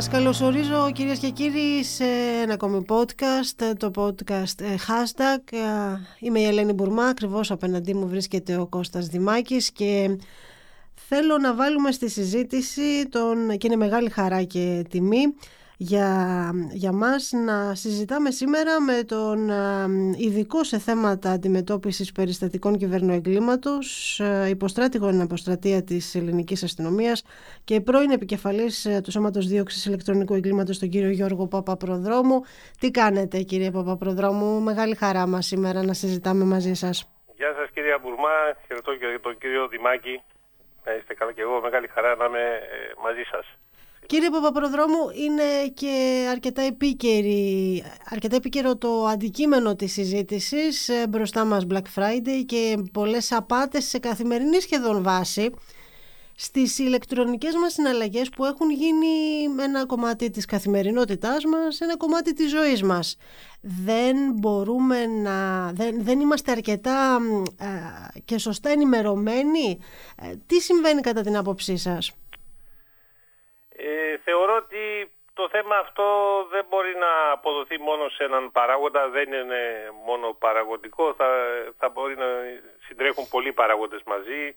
Σας καλωσορίζω κυρίες και κύριοι σε ένα ακόμη podcast, το podcast ε, Hashtag. Ε, είμαι η Ελένη Μπουρμά, ακριβώς απέναντί μου βρίσκεται ο Κώστας Δημάκης και θέλω να βάλουμε στη συζήτηση τον, και είναι μεγάλη χαρά και τιμή για, για μας να συζητάμε σήμερα με τον ειδικό σε θέματα αντιμετώπισης περιστατικών κυβερνοεγκλήματος, υποστράτηγο εν αποστρατεία της ελληνικής αστυνομίας και πρώην επικεφαλής ε, του Σώματος Δίωξης Ηλεκτρονικού Εγκλήματος, τον κύριο Γιώργο Παπαπροδρόμου. Τι κάνετε κύριε Παπαπροδρόμου, μεγάλη χαρά μας σήμερα να συζητάμε μαζί σας. Γεια σας κυρία Μπουρμά, χαιρετώ και τον κύριο Δημάκη. Να είστε καλά και εγώ, μεγάλη χαρά να είμαι ε, μαζί σας. Κύριε Παπαπροδρόμου, είναι και αρκετά, επίκαιρη, αρκετά επίκαιρο το αντικείμενο της συζήτησης ε, μπροστά μας Black Friday και πολλές απάτες σε καθημερινή σχεδόν βάση στις ηλεκτρονικές μας συναλλαγές που έχουν γίνει ένα κομμάτι της καθημερινότητάς μας, ένα κομμάτι της ζωής μας. Δεν μπορούμε να... δεν, δεν είμαστε αρκετά ε, και σωστά ενημερωμένοι. Ε, τι συμβαίνει κατά την άποψή σας; Ε, θεωρώ ότι το θέμα αυτό δεν μπορεί να αποδοθεί μόνο σε έναν παράγοντα, δεν είναι μόνο παραγωγικό, θα, θα μπορεί να συντρέχουν πολλοί παράγοντες μαζί.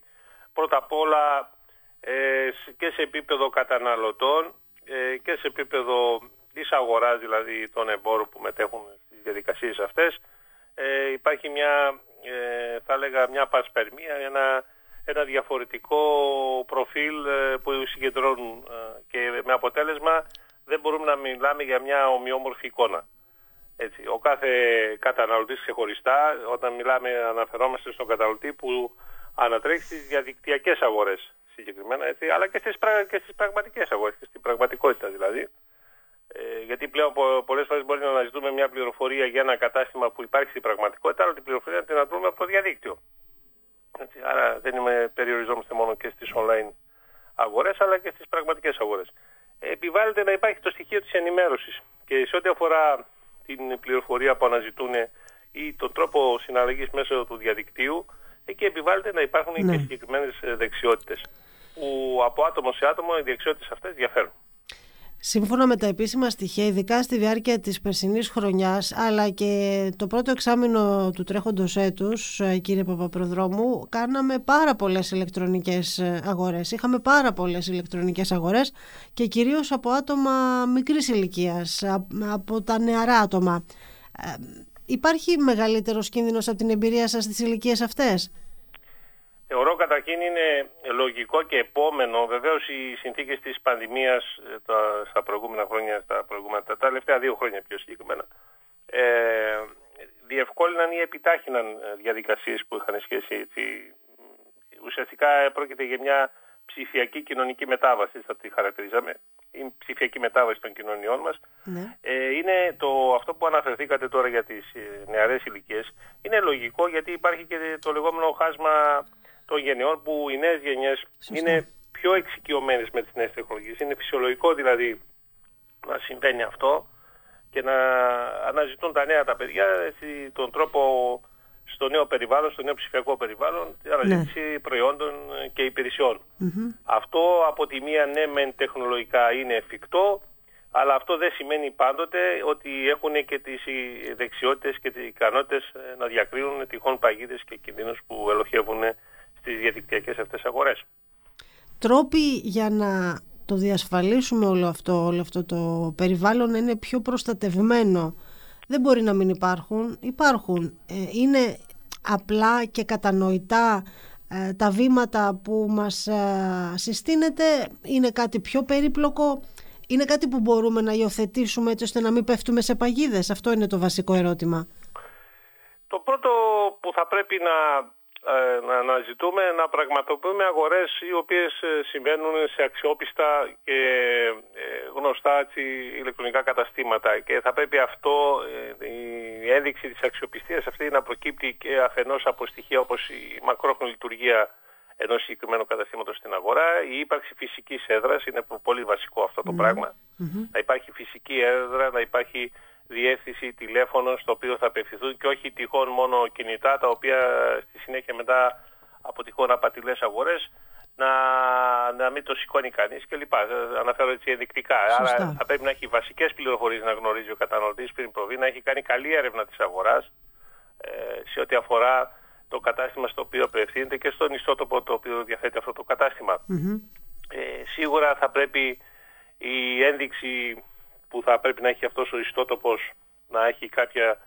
Πρώτα απ' όλα ε, και σε επίπεδο καταναλωτών ε, και σε επίπεδο της αγοράς, δηλαδή των εμπόρων που μετέχουν στις διαδικασίες αυτές, ε, υπάρχει μια, ε, θα έλεγα, μια πασπερμία, ένα ένα διαφορετικό προφίλ ε, που συγκεντρώνουν ε, και με αποτέλεσμα δεν μπορούμε να μιλάμε για μια ομοιόμορφη εικόνα. Έτσι, ο κάθε καταναλωτής ξεχωριστά, όταν μιλάμε αναφερόμαστε στον καταναλωτή που ανατρέχει στις διαδικτυακές αγορές συγκεκριμένα, έτσι, αλλά και στις, πραγ... και στις πραγματικές αγορές, και στην πραγματικότητα δηλαδή. Ε, γιατί πλέον πο, πολλές φορές μπορεί να αναζητούμε μια πληροφορία για ένα κατάστημα που υπάρχει στην πραγματικότητα, αλλά την πληροφορία να την ανατρούμε από το διαδίκτυο. Έτσι, άρα δεν είμαι, περιοριζόμαστε μόνο και στις online αγορές αλλά και στις πραγματικές αγορές. Επιβάλλεται να υπάρχει το στοιχείο της ενημέρωσης και σε ό,τι αφορά την πληροφορία που αναζητούν ή τον τρόπο συναλλαγής μέσω του διαδικτύου εκεί επιβάλλεται να υπάρχουν ναι. και συγκεκριμένες δεξιότητες που από άτομο σε άτομο οι δεξιότητες αυτές διαφέρουν. Σύμφωνα με τα επίσημα στοιχεία, ειδικά στη διάρκεια της περσινής χρονιάς, αλλά και το πρώτο εξάμεινο του τρέχοντος έτους, ε, κύριε Παπαπροδρόμου, κάναμε πάρα πολλές ηλεκτρονικές ε, αγορές. Είχαμε πάρα πολλές ηλεκτρονικές αγορές και κυρίως από άτομα μικρής ηλικίας, από τα νεαρά άτομα. Ε, υπάρχει μεγαλύτερος κίνδυνος από την εμπειρία σας στις ηλικίες αυτές; Θεωρώ καταρχήν είναι λογικό και επόμενο. Βεβαίως οι συνθήκες της πανδημίας ε, στα προηγούμενα χρόνια, στα προηγούμενα, τα τελευταία δύο χρόνια πιο συγκεκριμένα, ε, διευκόλυναν ή επιτάχυναν ε, διαδικασίες που είχαν σχέση. Έτσι. Ουσιαστικά πρόκειται για μια ψηφιακή κοινωνική μετάβαση, θα τη χαρακτηρίζαμε. Η ψηφιακή μετάβαση των κοινωνιών μας. Ναι. Ε, είναι το, αυτό που αναφερθήκατε τώρα για τις ε, νεαρές ηλικίες. Είναι λογικό γιατί υπάρχει και το λεγόμενο χάσμα των γενεών που οι νέες γενιές είναι πιο εξοικειωμένες με τις νέες τεχνολογίες. Είναι φυσιολογικό δηλαδή να συμβαίνει αυτό και να αναζητούν τα νέα τα παιδιά έτσι, τον τρόπο στο νέο περιβάλλον, στο νέο ψηφιακό περιβάλλον, την αναζήτηση ναι. προϊόντων και υπηρεσιών. Αυτό από τη μία ναι μεν τεχνολογικά είναι εφικτό, αλλά αυτό δεν σημαίνει πάντοτε ότι έχουν και τις δεξιότητες και τις ικανότητες να διακρίνουν τυχόν παγίδες και κινδύνους που ελοχεύουν στις διαδικτυακές αυτές αγορές. Τρόποι για να το διασφαλίσουμε όλο αυτό, όλο αυτό το περιβάλλον είναι πιο προστατευμένο. Δεν μπορεί να μην υπάρχουν. Υπάρχουν. Ε, είναι απλά και κατανοητά ε, τα βήματα που μας ε, συστήνεται. Είναι κάτι πιο περίπλοκο. Είναι κάτι που μπορούμε να υιοθετήσουμε έτσι ώστε να μην πέφτουμε σε παγίδες. Αυτό είναι το βασικό ερώτημα. Το πρώτο που θα πρέπει να ε, να αναζητούμε να πραγματοποιούμε αγορές οι οποίες ε, συμβαίνουν σε αξιόπιστα και ε, γνωστά έτσι, ηλεκτρονικά καταστήματα. Και θα πρέπει αυτό η ένδειξη της αξιοπιστίας αυτή να προκύπτει και αφενός από στοιχεία όπως η μακρόχρονη λειτουργία ενός συγκεκριμένου καταστήματος στην αγορά, η ύπαρξη φυσικής έδρας, είναι πολύ βασικό αυτό το mm πραγμα να υπάρχει φυσική έδρα, να υπάρχει διεύθυνση τηλέφωνο στο οποίο θα απευθυνθούν και όχι τυχόν μόνο κινητά τα οποία στη συνέχεια μετά από τυχόν απατηλές αγορές να, να μην το σηκώνει κανείς κλπ. Αναφέρω έτσι ενδεικτικά. Άρα θα πρέπει να έχει βασικές πληροφορίες να γνωρίζει ο καταναλωτής πριν προβεί, να έχει κάνει καλή έρευνα της αγοράς ε, σε ό,τι αφορά το κατάστημα στο οποίο απευθύνεται και στον ιστότοπο το οποίο διαθέτει αυτό το καταστημα Ε, σίγουρα θα πρέπει η ένδειξη που θα πρέπει να έχει αυτός ο ιστότοπος να έχει κάποια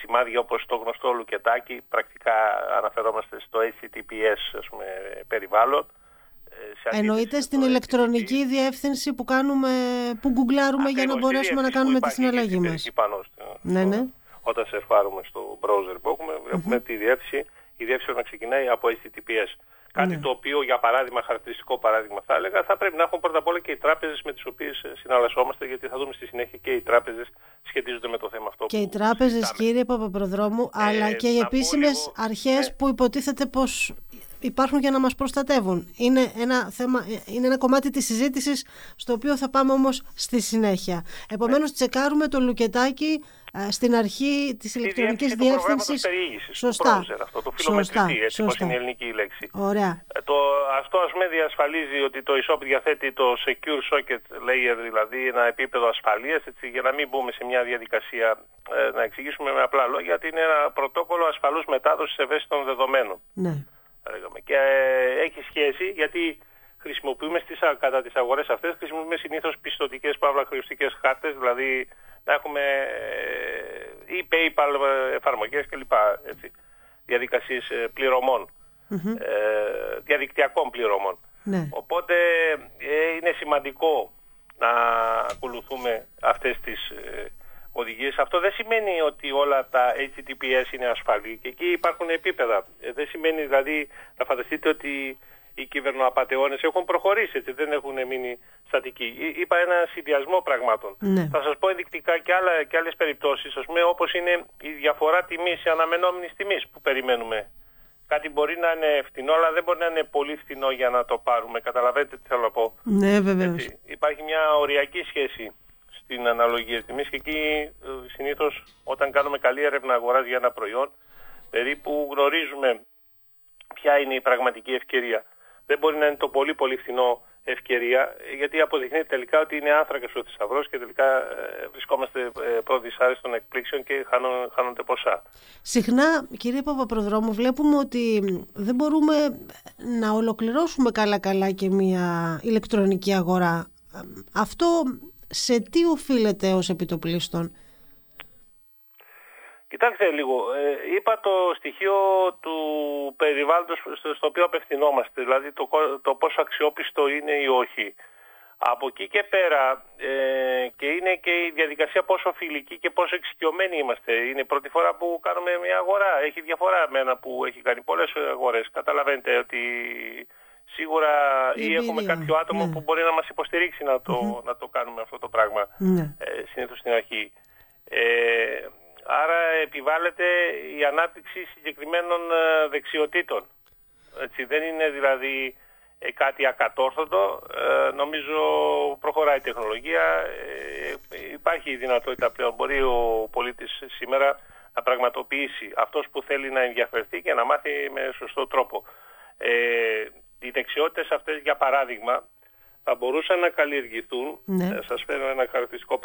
σημάδια όπως το γνωστό λουκετάκι, πρακτικά αναφερόμαστε στο HTTPS ας πούμε, περιβάλλον. Ε, Εννοείται στην ηλεκτρονική διεύθυνση που κάνουμε, που γκουγκλάρουμε για να μπορέσουμε να κάνουμε τη συναλλαγή μας. Πάνω ναι, ναι. Όταν σερφάρουμε στο browser που έχουμε, βλέπουμε τη διεύθυνση, η διεύθυνση να ξεκινάει από HTTPS. Κάτι ναι. το οποίο, για παράδειγμα, χαρακτηριστικό παράδειγμα θα έλεγα, θα πρέπει να έχουν πρώτα απ' όλα και οι τράπεζες με τις οποίες συναλλασσόμαστε, γιατί θα δούμε στη συνέχεια και οι τράπεζες σχετίζονται με το θέμα αυτό. Και οι τράπεζες, κύριε Παπαπροδρόμου, ε, αλλά και οι επίσημες αρχές ναι. που υποτίθεται πως υπάρχουν για να μας προστατεύουν. Είναι ένα, θέμα, είναι ένα κομμάτι της συζήτησης στο οποίο θα πάμε όμως στη συνέχεια. Επομένως ναι. τσεκάρουμε το λουκετάκι στην αρχή της ηλεκτρονικής διεύθυνσης. Σωστά. Browser, αυτό, το φιλομετρητή, έτσι πώς είναι η ελληνική λέξη. Ωραία. Ε, το, αυτό ας με διασφαλίζει ότι το eShop διαθέτει το Secure Socket Layer, δηλαδή ένα επίπεδο ασφαλείας, έτσι, για να μην μπούμε σε μια διαδικασία, ε, να εξηγήσουμε με απλά λόγια, ότι είναι ένα πρωτόκολλο ασφαλούς μετάδοσης ευαίσθητων δεδομένων. Ναι. Και ε, έχει σχέση γιατί χρησιμοποιούμε στις, κατά τις αγορές αυτές, χρησιμοποιούμε συνήθως πιστοτικές παύλα χρηστικές χάρτες, δηλαδή να έχουμε ε, ή PayPal εφαρμογές κλπ. Έτσι, διαδικασίες ε, ε, διαδικτυακών πληρωμών. Ναι. Οπότε είναι σημαντικό να ακολουθούμε αυτές τις οδηγίες. Αυτό δεν σημαίνει ότι όλα τα HTTPS είναι ασφαλή και εκεί υπάρχουν επίπεδα. δεν σημαίνει δηλαδή να φανταστείτε ότι οι κυβερνοαπατεώνες έχουν προχωρήσει, έτσι, δεν έχουν μείνει στατικοί. Είπα ένα συνδυασμό πραγμάτων. Ναι. Θα σας πω ενδεικτικά και, άλλα, και άλλες περιπτώσεις, ας πούμε, όπως είναι η διαφορά τιμής, η αναμενόμενης τιμής που περιμένουμε. Κάτι μπορεί να είναι φθηνό, αλλά δεν μπορεί να είναι πολύ φθηνό για να το πάρουμε. Καταλαβαίνετε τι θέλω να πω. Ναι, βεβαίως. Υπάρχει μια οριακή σχέση στην αναλογία τιμής και εκεί ε, συνήθως όταν κάνουμε καλή έρευνα αγοράς για ένα προϊόν περίπου γνωρίζουμε ποια είναι η πραγματική ευκαιρία δεν μπορεί να είναι το πολύ πολύ φθηνό ευκαιρία, γιατί αποδεικνύεται τελικά ότι είναι άνθρακα ο θησαυρός και τελικά ε, βρισκόμαστε ε, πρώτη των εκπλήξεων και χάνονται ποσά. Συχνά, κύριε Παπαπροδρόμου, βλέπουμε ότι δεν μπορούμε να ολοκληρώσουμε καλά-καλά και μια ηλεκτρονική αγορά. Αυτό σε τι οφείλεται ως επιτοπλίστων; Κοιτάξτε λίγο, ε, είπα το στοιχείο του περιβάλλοντος στο οποίο απευθυνόμαστε, δηλαδή το, το πόσο αξιόπιστο είναι ή όχι. Από εκεί και πέρα ε, και είναι και η διαδικασία πόσο φιλική και πόσο εξοικειωμένοι είμαστε. Είναι η πρώτη φορά που κάνουμε μια αγορά. Έχει διαφορά με ένα που έχει κάνει πολλές αγορές. Καταλαβαίνετε ότι σίγουρα ή έχουμε κάποιο άτομο ναι. που μπορεί να μας υποστηρίξει να το, να το κάνουμε αυτό το πράγμα ναι. ε, συνήθως στην αρχή. Ε, Άρα επιβάλλεται η ανάπτυξη συγκεκριμένων ε, δεξιοτήτων. Έτσι, δεν είναι δηλαδή ε, κάτι ακατόρθωτο. Ε, νομίζω προχωράει η τεχνολογία. υπάρχει η δυνατότητα πλέον. Μπορεί ο πολίτης σήμερα να πραγματοποιήσει αυτός που θέλει να ενδιαφερθεί και να μάθει με σωστό τρόπο. Ε, οι δεξιότητες αυτές, για παράδειγμα, θα μπορούσαν να καλλιεργηθούν, ναι. Ε, σας φέρω ένα χαρακτηριστικό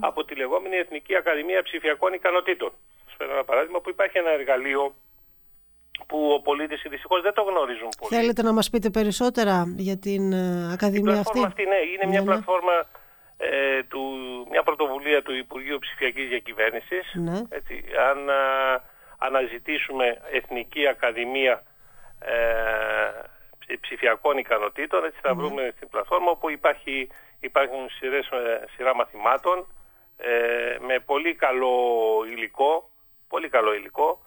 από τη λεγόμενη Εθνική Ακαδημία Ψηφιακών Ικανοτήτων. Σας φέρω ένα παράδειγμα που υπάρχει ένα εργαλείο που ο πολίτης δυστυχώς δεν το γνωρίζουν πολύ. Θέλετε να μας πείτε περισσότερα για την ε, Ακαδημία αυτή; αυτή. Ναι, είναι μια ναι, ναι. πλατφόρμα ε, του, μια πρωτοβουλία του Υπουργείου Ψηφιακής Διακυβέρνησης. Ναι. Έτσι, αν α, αναζητήσουμε Εθνική Ακαδημία ε, ψηφιακών ικανοτήτων. Έτσι θα βρούμε στην πλατφόρμα όπου υπάρχει, υπάρχουν σειρές, ε, σειρά μαθημάτων ε, με πολύ καλό υλικό, πολύ καλό υλικό.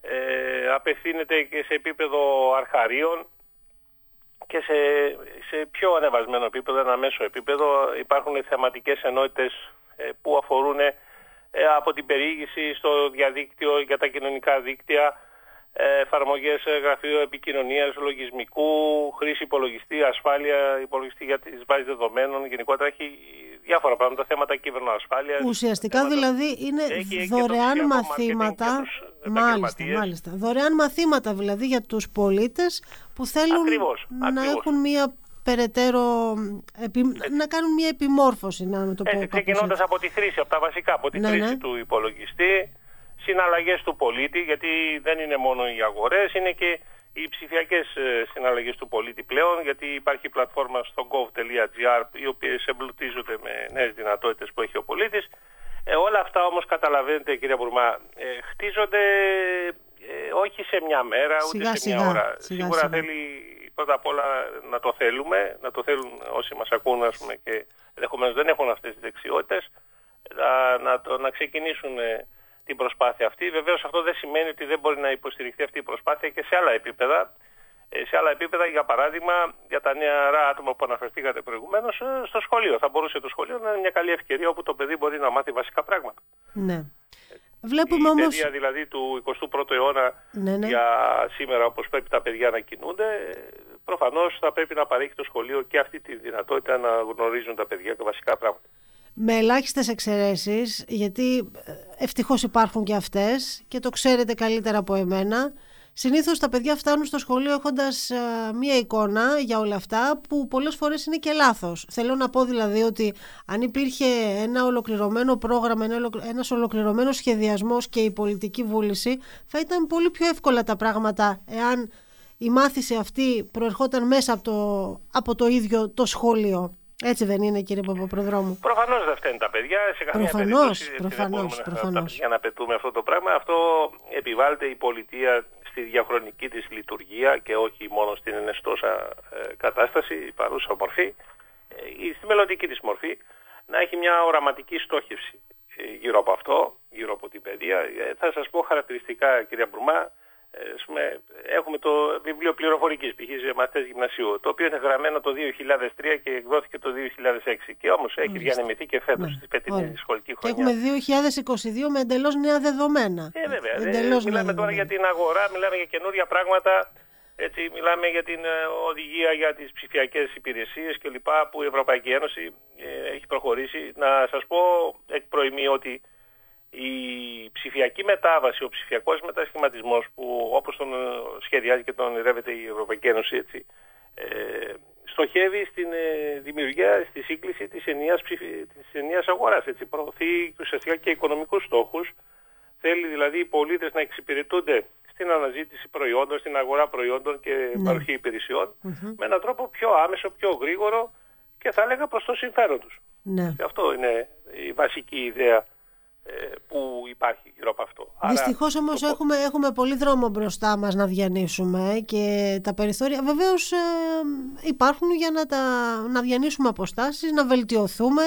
Ε, απευθύνεται και σε επίπεδο αρχαρίων και σε, σε πιο ανεβασμένο επίπεδο, ένα μέσο επίπεδο. Υπάρχουν θεματικές ενότητες ε, που αφορούν από την περιήγηση στο διαδίκτυο για τα κοινωνικά δίκτυα εφαρμογές γραφείου επικοινωνίας, λογισμικού, χρήση υπολογιστή, ασφάλεια υπολογιστή για τις βάσεις δεδομένων. Γενικότερα έχει διάφορα πράγματα, θέματα κυβερνοασφάλεια. Ουσιαστικά δηλαδή είναι δωρεάν μαθήματα. Μάλιστα, μάλιστα. Δωρεάν μαθήματα δηλαδή για τους πολίτες που θέλουν να έχουν μια περαιτέρω να κάνουν μια επιμόρφωση να το πω ξεκινώντας από τη χρήση, από τα βασικά από τη ναι, χρήση ναι. του υπολογιστή συναλλαγές του πολίτη γιατί δεν είναι μόνο οι αγορές είναι και οι ψηφιακές ε, συναλλαγές του πολίτη πλέον γιατί υπάρχει πλατφόρμα στο gov.gr οι οποίες εμπλουτίζονται με νέες δυνατότητες που έχει ο πολίτης. Ε, όλα αυτά όμως καταλαβαίνετε κύριε Μπουρμά ε, χτίζονται ε, όχι σε μια μέρα ούτε σε μια ώρα. σίγουρα θέλει πρώτα απ' όλα να το θέλουμε να το θέλουν όσοι μας ακούν ας πούμε, και ενδεχομένως δεν έχουν αυτές τις δεξιότητες να, να, να ξεκινήσουν την προσπάθεια αυτή. Βεβαίως αυτό δεν σημαίνει ότι δεν μπορεί να υποστηριχθεί αυτή η προσπάθεια και σε άλλα επίπεδα. Ε, σε άλλα επίπεδα, για παράδειγμα, για τα νεαρά άτομα που αναφερθήκατε προηγουμένως, ε, στο σχολείο. Θα μπορούσε το σχολείο να είναι μια καλή ευκαιρία όπου το παιδί μπορεί να μάθει βασικά πράγματα. Ναι. Βλέπουμε η όμως... παιδεία δηλαδή του 21ου αιώνα ναι, ναι. για σήμερα όπως πρέπει τα παιδιά να κινούνται, προφανώς θα πρέπει να παρέχει το σχολείο και αυτή τη δυνατότητα να γνωρίζουν τα παιδιά τα βασικά πράγματα με ελάχιστες εξαιρέσεις, γιατί ε, ευτυχώς υπάρχουν και αυτές και το ξέρετε καλύτερα από εμένα. Συνήθως τα παιδιά φτάνουν στο σχολείο έχοντας ε, μία εικόνα για όλα αυτά που πολλές φορές είναι και λάθος. Θέλω να πω δηλαδή ότι αν υπήρχε ένα ολοκληρωμένο πρόγραμμα, ένα ολοκληρωμένος σχεδιασμός και η πολιτική βούληση, θα ήταν πολύ πιο εύκολα τα πράγματα εάν η μάθηση αυτή προερχόταν μέσα από το, από το ίδιο το σχολείο. Έτσι δεν είναι κύριε Παπαπροδρόμου. Προφανώς δεν φταίνουν τα παιδιά. Σε καμία προφανώς, περίπτωση προφανώς, δεν προφανώς. Για να πετούμε αυτό το πράγμα. Αυτό επιβάλλεται η πολιτεία στη διαχρονική της λειτουργία και όχι μόνο στην ενεστώσα ε, κατάσταση, η παρούσα μορφή, ε, στη μελλοντική της μορφή, να έχει μια οραματική στόχευση ε, γύρω από αυτό, γύρω από την παιδεία. Θα σας πω χαρακτηριστικά κυρία Μπρουμά, ε, πούμε, έχουμε το βιβλίο πληροφορικής π.χ. σε μαθητές γυμνασίου, το οποίο είναι γραμμένο το 2003 και εκδόθηκε το 2006 και όμως έχει διανεμηθεί και φέτος ναι. στη φετινή σχολική χρονιά. Και έχουμε 2022 με εντελώς νέα δεδομένα. Ε, βέβαια. Ε, εντελώς ε, μιλάμε τώρα για την αγορά, μιλάμε για καινούρια πράγματα, έτσι, μιλάμε για την ε, οδηγία για τις ψηφιακές υπηρεσίες κλπ. που η Ευρωπαϊκή Ένωση ε, έχει προχωρήσει. Να σας πω εκ προημίου ότι η ψηφιακή μετάβαση, ο ψηφιακός μετασχηματισμός που όπως τον ε, σχεδιάζει και τον ονειρεύεται η Ευρωπαϊκή Ένωση έτσι, ε, στοχεύει στην ε, δημιουργία, στη σύγκληση της ενιαίας, ψηφι... της ενιαίας αγοράς. Έτσι. Προωθεί ουσιαστικά και οικονομικούς στόχους. Θέλει δηλαδή οι πολίτες να εξυπηρετούνται στην αναζήτηση προϊόντων, στην αγορά προϊόντων και ναι. παροχή με έναν τρόπο πιο άμεσο, πιο γρήγορο και θα έλεγα προς το συμφέρον τους. Ναι. Και αυτό είναι η βασική ιδέα ε, που υπάρχει γύρω από αυτό. Δυστυχώς όμως έχουμε, έχουμε πολύ δρόμο μπροστά μας να διανύσουμε και τα περιθώρια βεβαίως ε, υπάρχουν για να, τα, να διανύσουμε αποστάσεις, να βελτιωθούμε,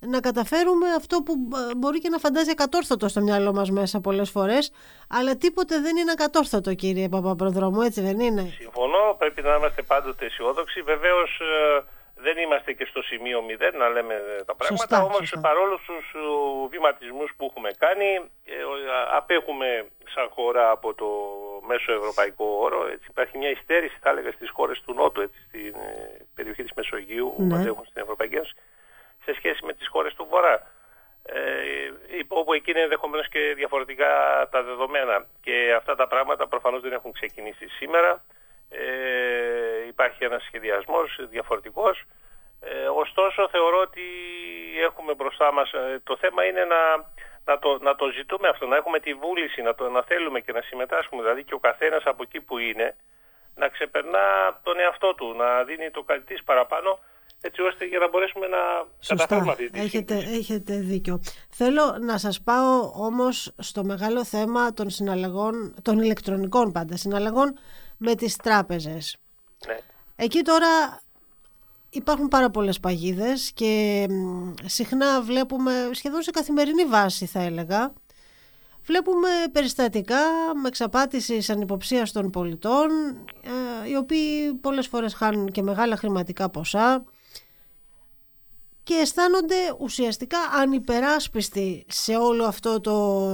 να καταφέρουμε αυτό που ε, μπορεί και να φαντάζει ακατόρθωτο στο μυαλό μας μέσα πολλές φορές. Αλλά τίποτε δεν είναι ακατόρθωτο, κύριε Παπαπροδρόμου, έτσι δεν είναι; Συμφωνώ, πρέπει να είμαστε πάντοτε αισιόδοξοι. Βεβαίως. Ε, δεν είμαστε και στο σημείο μηδέν να λέμε τα πράγματα, Σωστά, όμως παρόλο στους βηματισμούς που έχουμε κάνει, ε, απέχουμε σαν χώρα από το μέσο ευρωπαϊκό όρο. Έτσι, υπάρχει μια υστέρηση, θα έλεγα, στις χώρες του Νότου, έτσι, στην ε, περιοχή της Μεσογείου, που ναι. έχουν στην Ευρωπαϊκή Ένωση, σε σχέση με τις χώρες του Βορρά. Ε, όπου εκεί είναι ενδεχομένως και διαφορετικά τα δεδομένα. Και αυτά τα πράγματα προφανώς δεν έχουν ξεκινήσει σήμερα ε, υπάρχει ένας σχεδιασμός διαφορετικός. Ε, ωστόσο θεωρώ ότι έχουμε μπροστά μας, ε, το θέμα είναι να, να, το, να το ζητούμε αυτό, να έχουμε τη βούληση, να, το, να θέλουμε και να συμμετάσχουμε, δηλαδή και ο καθένας από εκεί που είναι, να ξεπερνά τον εαυτό του, να δίνει το κάτι παραπάνω, έτσι ώστε για να μπορέσουμε να Σωστά. καταφέρουμε αυτή τη έχετε, έχετε δίκιο. Θέλω να σας πάω όμως στο μεγάλο θέμα των συναλλαγών, των ηλεκτρονικών πάντα, συναλλαγών με τις τράπεζες. Ναι. Εκεί τώρα υπάρχουν πάρα πολλές παγίδες και συχνά βλέπουμε, σχεδόν σε καθημερινή βάση θα έλεγα, βλέπουμε περιστατικά με εξαπάτηση ανυποψίας των πολιτών, ε, οι οποίοι πολλές φορές χάνουν και μεγάλα χρηματικά ποσά και αισθάνονται ουσιαστικά ανυπεράσπιστοι σε όλο αυτό το,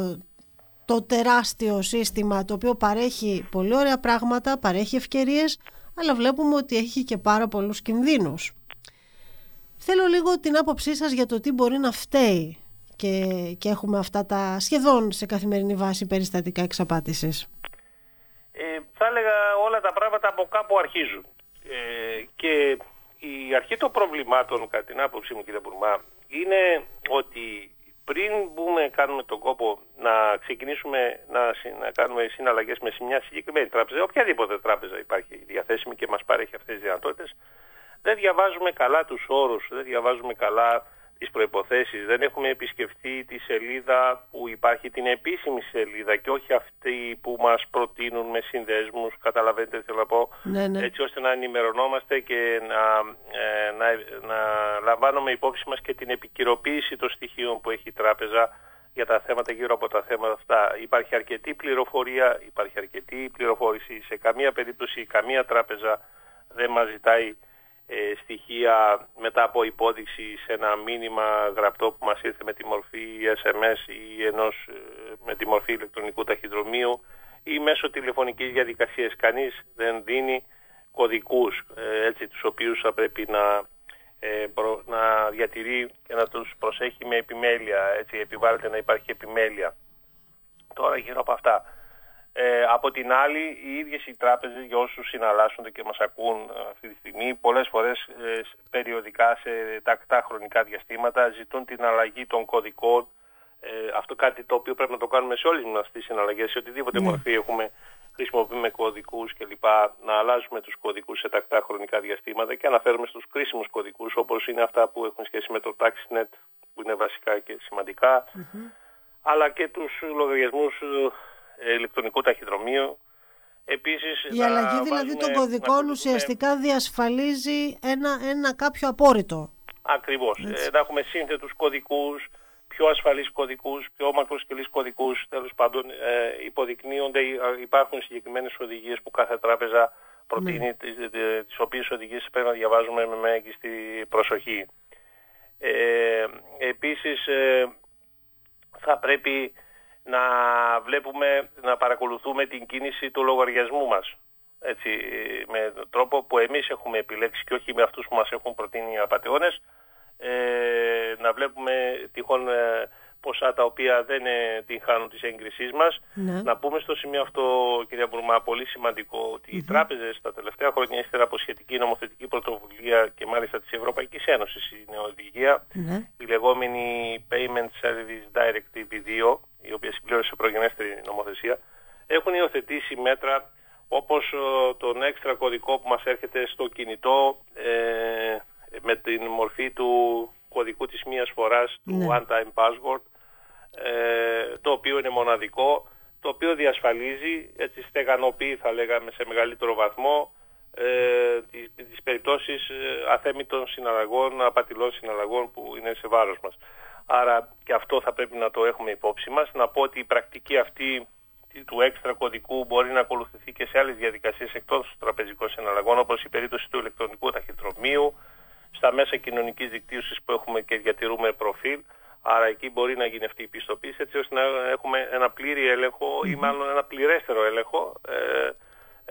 το τεράστιο σύστημα το οποίο παρέχει πολύ ωραία πράγματα, παρέχει ευκαιρίες, αλλά βλέπουμε ότι έχει και πάρα πολλούς κινδύνους. Θέλω λίγο την άποψή σας για το τι μπορεί να φταίει και, και έχουμε αυτά τα σχεδόν σε καθημερινή βάση περιστατικά εξαπάτησης. Ε, θα έλεγα όλα τα πράγματα από κάπου αρχίζουν. Ε, και η αρχή των προβλημάτων, κατά την άποψή μου κύριε Μπουρμά, είναι ότι πριν μπούμε, κάνουμε τον κόπο να ξεκινήσουμε να, να κάνουμε συναλλαγές με μια συγκεκριμένη τράπεζα, οποιαδήποτε τράπεζα υπάρχει διαθέσιμη και μας παρέχει αυτές τις δυνατότητες, δεν διαβάζουμε καλά τους όρους, δεν διαβάζουμε καλά τις προϋποθέσεις. Δεν έχουμε επισκεφτεί τη σελίδα που υπάρχει την επίσημη σελίδα και όχι αυτή που μας προτείνουν με συνδέσμους, καταλαβαίνετε τι θέλω να πω, ναι, ναι. έτσι ώστε να ενημερωνόμαστε και να, ε, να, να λαμβάνουμε υπόψη μας και την επικυροποίηση των στοιχείων που έχει η τράπεζα για τα θέματα γύρω από τα θέματα αυτά. Υπάρχει αρκετή πληροφορία, υπάρχει αρκετή πληροφόρηση. Σε καμία περίπτωση καμία τράπεζα δεν μας ζητάει ε, στοιχεία μετά από υπόδειξη σε ένα μήνυμα γραπτό που μας ήρθε με τη μορφή SMS ή ενός, ε, με τη μορφή ηλεκτρονικού ταχυδρομείου ή μέσω τηλεφωνικής διαδικασίας. Κανείς δεν δίνει κωδικούς ε, έτσι, τους οποίους θα πρέπει να, να διατηρεί και να τους προσέχει με επιμέλεια. Έτσι, επιβάλλεται να υπάρχει επιμέλεια. Τώρα γύρω από αυτά. Ε, από την άλλη, οι ίδιες οι τράπεζες για όσους συναλλάσσονται και μας ακούν αυτή τη στιγμή, πολλές φορές ε, περιοδικά σε τακτά χρονικά διαστήματα ζητούν την αλλαγή των κωδικών. Ε, αυτό κάτι το οποίο πρέπει να το κάνουμε σε όλες μας τις συναλλαγές, σε οτιδήποτε ναι. μορφή έχουμε χρησιμοποιούμε κωδικούς κλπ. Να αλλάζουμε τους κωδικούς σε τακτά χρονικά διαστήματα και αναφέρουμε στους κρίσιμους κωδικούς όπως είναι αυτά που έχουν σχέση με το TaxNet που είναι βασικά και σημαντικα αλλά και τους λογαριασμούς ηλεκτρονικό ταχυδρομείο. Επίσης, Η αλλαγή δηλαδή των κωδικών ουσιαστικά διασφαλίζει ένα, ένα κάποιο απόρριτο. Ακριβώς. Ε, να έχουμε σύνθετους κωδικούς, πιο ασφαλείς κωδικούς, πιο μακροσκελείς κωδικούς. Τέλος πάντων ε, υποδεικνύονται, υπάρχουν συγκεκριμένες οδηγίες που κάθε τράπεζα προτείνει, ναι. τις, τις οποίες οδηγίες πρέπει να διαβάζουμε με μέγιστη προσοχή. Ε, επίσης ε, θα πρέπει να βλέπουμε, να παρακολουθούμε την κίνηση του λογαριασμού μας. Έτσι, με τρόπο που εμείς έχουμε επιλέξει και όχι με αυτούς που μας έχουν προτείνει οι απαταιώνες, ε, να βλέπουμε τυχόν ε, ποσά τα οποία δεν ε, την χάνουν της έγκρισής μας. Ναι. Να πούμε στο σημείο αυτό, κυρία Μπουρμά, πολύ σημαντικό, ότι οι τράπεζες τα τελευταία χρόνια, ύστερα από σχετική νομοθετική πρωτοβουλία και μάλιστα της Ευρωπαϊκής Ένωσης, η νεοοδηγία, ναι. η λεγόμενη Payment Service Directive 2, η οποία συμπλήρωσε προγενέστερη νομοθεσία, έχουν υιοθετήσει μέτρα όπως ε, τον έξτρα κωδικό που μας έρχεται στο κινητό ε, με την μορφή του κωδικού της μίας φοράς του ναι. One Time Password ε, το οποίο είναι μοναδικό το οποίο διασφαλίζει, έτσι στεγανοποιεί θα λέγαμε σε μεγαλύτερο βαθμό ε, τις, τις περιπτώσεις ε, αθέμητων συναλλαγών, απατηλών συναλλαγών που είναι σε βάρος μας. Άρα και αυτό θα πρέπει να το έχουμε υπόψη μας. Να πω ότι η πρακτική αυτή του έξτρα κωδικού μπορεί να ακολουθηθεί και σε άλλες διαδικασίες εκτός των τραπεζικών συναλλαγών όπως η περίπτωση του ηλεκτρονικού ταχυδρομείου, στα μέσα κοινωνικής δικτύωσης που έχουμε και διατηρούμε προφίλ. Άρα εκεί μπορεί να γίνει αυτή η πιστοποίηση έτσι ώστε να έχουμε ένα πλήρη ή μάλλον ένα πληρέστερο έλεγχο ε,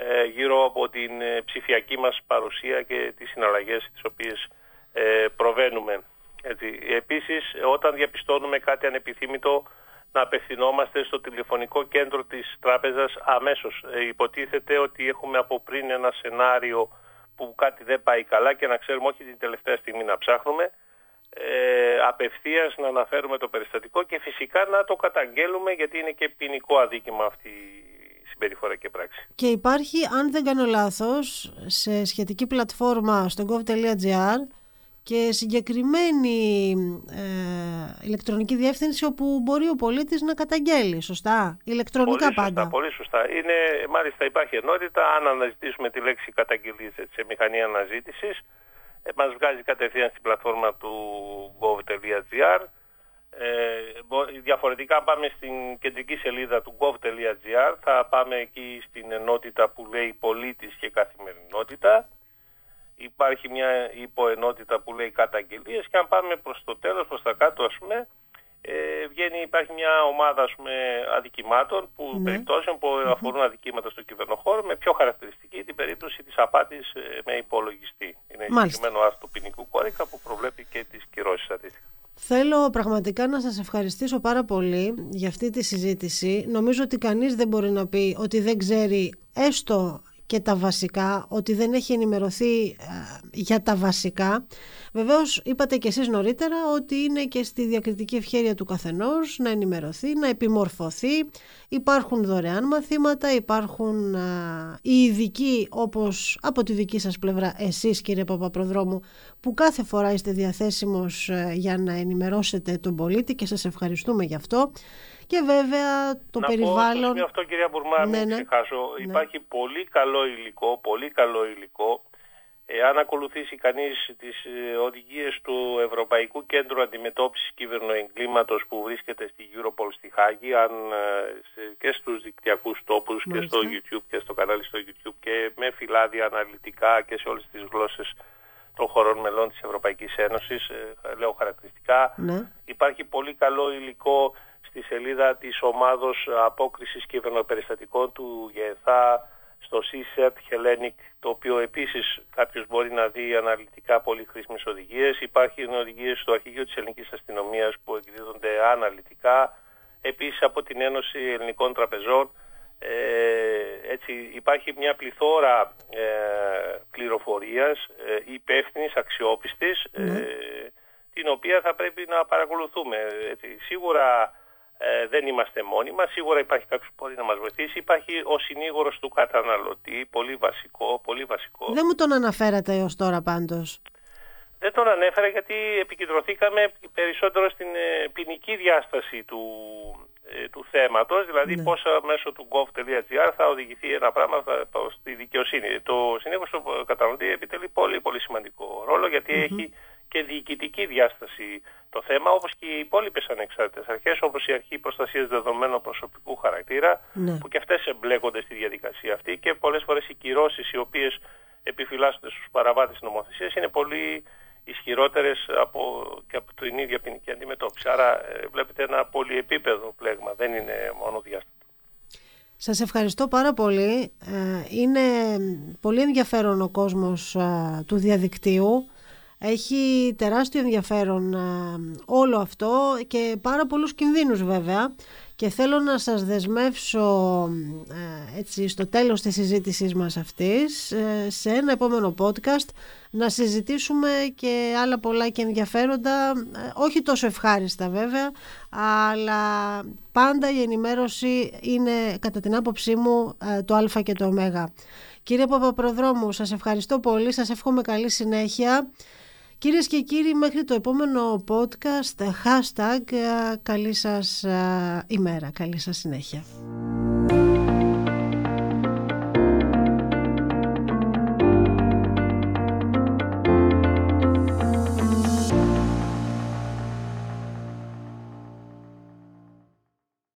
ε, γύρω από την ε, ψηφιακή μας παρουσία και τις συναλλαγές τις οποίες ε, προβαίνουμε. Έτσι. Επίσης, όταν διαπιστώνουμε κάτι ανεπιθύμητο, να απευθυνόμαστε στο τηλεφωνικό κέντρο της τράπεζας αμέσως. Ε, υποτίθεται ότι έχουμε από πριν ένα σενάριο που κάτι δεν πάει καλά και να ξέρουμε όχι την τελευταία στιγμή να ψάχνουμε, ε, απευθείας να αναφέρουμε το περιστατικό και φυσικά να το καταγγέλουμε γιατί είναι και ποινικό αδίκημα αυτή η συμπεριφορά και πράξη. Και υπάρχει, αν δεν κάνω λάθος, σε σχετική πλατφόρμα στο gov.gr και συγκεκριμένη ε, ηλεκτρονική διεύθυνση όπου μπορεί ο πολίτης να καταγγέλει, σωστά, ηλεκτρονικά πολύ πάντα. Σωστά, πολύ σωστά. Είναι, μάλιστα υπάρχει ενότητα, αν αναζητήσουμε τη λέξη καταγγελία σε μηχανή αναζήτησης, ε, μας βγάζει κατευθείαν στην πλατφόρμα του gov.gr. Ε, διαφορετικά πάμε στην κεντρική σελίδα του gov.gr, θα πάμε εκεί στην ενότητα που λέει πολίτης και καθημερινότητα υπάρχει μια υποενότητα που λέει καταγγελίες και αν πάμε προς το τέλος, προς τα κάτω ας πούμε, ε, βγαίνει, υπάρχει μια ομάδα ας πούμε, αδικημάτων, που, ναι. περιπτώσεων που αφορούν αδικήματα στο κυβερνοχώρο με πιο χαρακτηριστική την περίπτωση της απάτης ε, με υπολογιστή. Είναι συγκεκριμένο άρθρο του ποινικού κώδικα που προβλέπει και τις κυρώσεις αντίστοιχα. Θέλω πραγματικά να σας ευχαριστήσω πάρα πολύ για αυτή τη συζήτηση. Νομίζω ότι κανείς δεν μπορεί να πει ότι δεν ξέρει έστω και τα βασικά, ότι δεν έχει ενημερωθεί ε, για τα βασικά. Βεβαίως είπατε και εσείς νωρίτερα ότι είναι και στη διακριτική ευχέρεια του καθενός να ενημερωθεί, να επιμορφωθεί. Υπάρχουν δωρεάν μαθήματα, υπάρχουν α, οι ειδικοί όπως από τη δική σας πλευρά εσείς κύριε Παπαπροδρόμου που κάθε φορά είστε διαθέσιμος ε, για να ενημερώσετε τον πολίτη και σας ευχαριστούμε γι' αυτό. Και βέβαια το να περιβάλλον... Να πω αυτό κυρία Μπουρμά, ναι, μην ναι. ξεχάσω. Ναι. Υπάρχει πολύ καλό υλικό, πολύ καλό υλικό αν ακολουθήσει κανείς τις ε, οδηγίες του Ευρωπαϊκού Κέντρου Αντιμετώπισης Κυβερνοεγκλήματος που βρίσκεται στη Europol στη Χάγη, αν, ε, και στους δικτυακούς τόπους και στο YouTube και στο κανάλι στο YouTube και με φυλάδια αναλυτικά και σε όλες τις γλώσσες των χωρών μελών της Ευρωπαϊκής Ένωσης, ε, λέω χαρακτηριστικά. Ναι. Υπάρχει πολύ καλό υλικό στη σελίδα της ομάδος απόκρισης κυβερνοπεριστατικών του ΓΕΘΑ, στο CSET Hellenic, το οποίο επίσης κάποιος μπορεί να δει αναλυτικά πολύ χρήσιμες οδηγίες. Υπάρχουν οδηγίες στο αρχηγείο της ελληνικής αστυνομίας που εκδίδονται αναλυτικά. Επίσης από την Ένωση Ελληνικών Τραπεζών. Ε, έτσι, υπάρχει μια πληθώρα ε, πληροφορίας ε, υπεύθυνης, αξιόπιστης, ε, ναι. την οποία θα πρέπει να παρακολουθούμε. Έτσι, σίγουρα ε, δεν είμαστε μόνοι μας, σίγουρα υπάρχει κάποιος που μπορεί να μας βοηθήσει. Υπάρχει ο συνήγορος του καταναλωτή, πολύ βασικό, πολύ βασικό. Δεν μου τον αναφέρατε έως τώρα πάντως. Δεν τον ανέφερα γιατί επικεντρωθήκαμε περισσότερο στην ε, ποινική διάσταση του, ε, του θέματος, δηλαδή ναι. πώς μέσω του gov.gr θα οδηγηθεί ένα πράγμα στη δικαιοσύνη. Το συνήγορος του καταναλωτή επιτελεί πολύ πολύ σημαντικό ρόλο έχει και διοικητική διάσταση το θέμα, όπως και οι υπόλοιπες ανεξάρτητες αρχές, όπως η Αρχή Προστασίας Δεδομένων Προσωπικού Χαρακτήρα, ναι. που και αυτές εμπλέκονται στη διαδικασία αυτή και πολλές φορές οι κυρώσεις οι οποίες επιφυλάσσονται στους παραβάτες της νομοθεσίας είναι πολύ ισχυρότερες από, και από την ίδια ποινική αντιμετώπιση. Άρα ε, βλέπετε ένα πολυεπίπεδο πλέγμα, δεν είναι μόνο διάστατο. Σας ευχαριστώ πάρα πολύ. Ε, είναι πολύ ενδιαφέρον ο κόσμος ε, του διαδικτύου. Έχει τεράστιο ενδιαφέρον ε, όλο αυτό και πάρα πολλούς κινδύνους βέβαια. Και θέλω να σας δεσμεύσω ε, έτσι στο τέλος της συζήτησής μας αυτής ε, σε ένα επόμενο podcast να συζητήσουμε και άλλα πολλά και ενδιαφέροντα όχι τόσο ευχάριστα βέβαια αλλά πάντα η ενημέρωση είναι κατά την άποψή μου το α και το ω. Κύριε Παπαπροδρόμου σας ευχαριστώ πολύ, σας εύχομαι καλή συνέχεια Κυρίες και κύριοι, μέχρι το επόμενο podcast, hashtag, καλή σας ημέρα, καλή σας συνέχεια.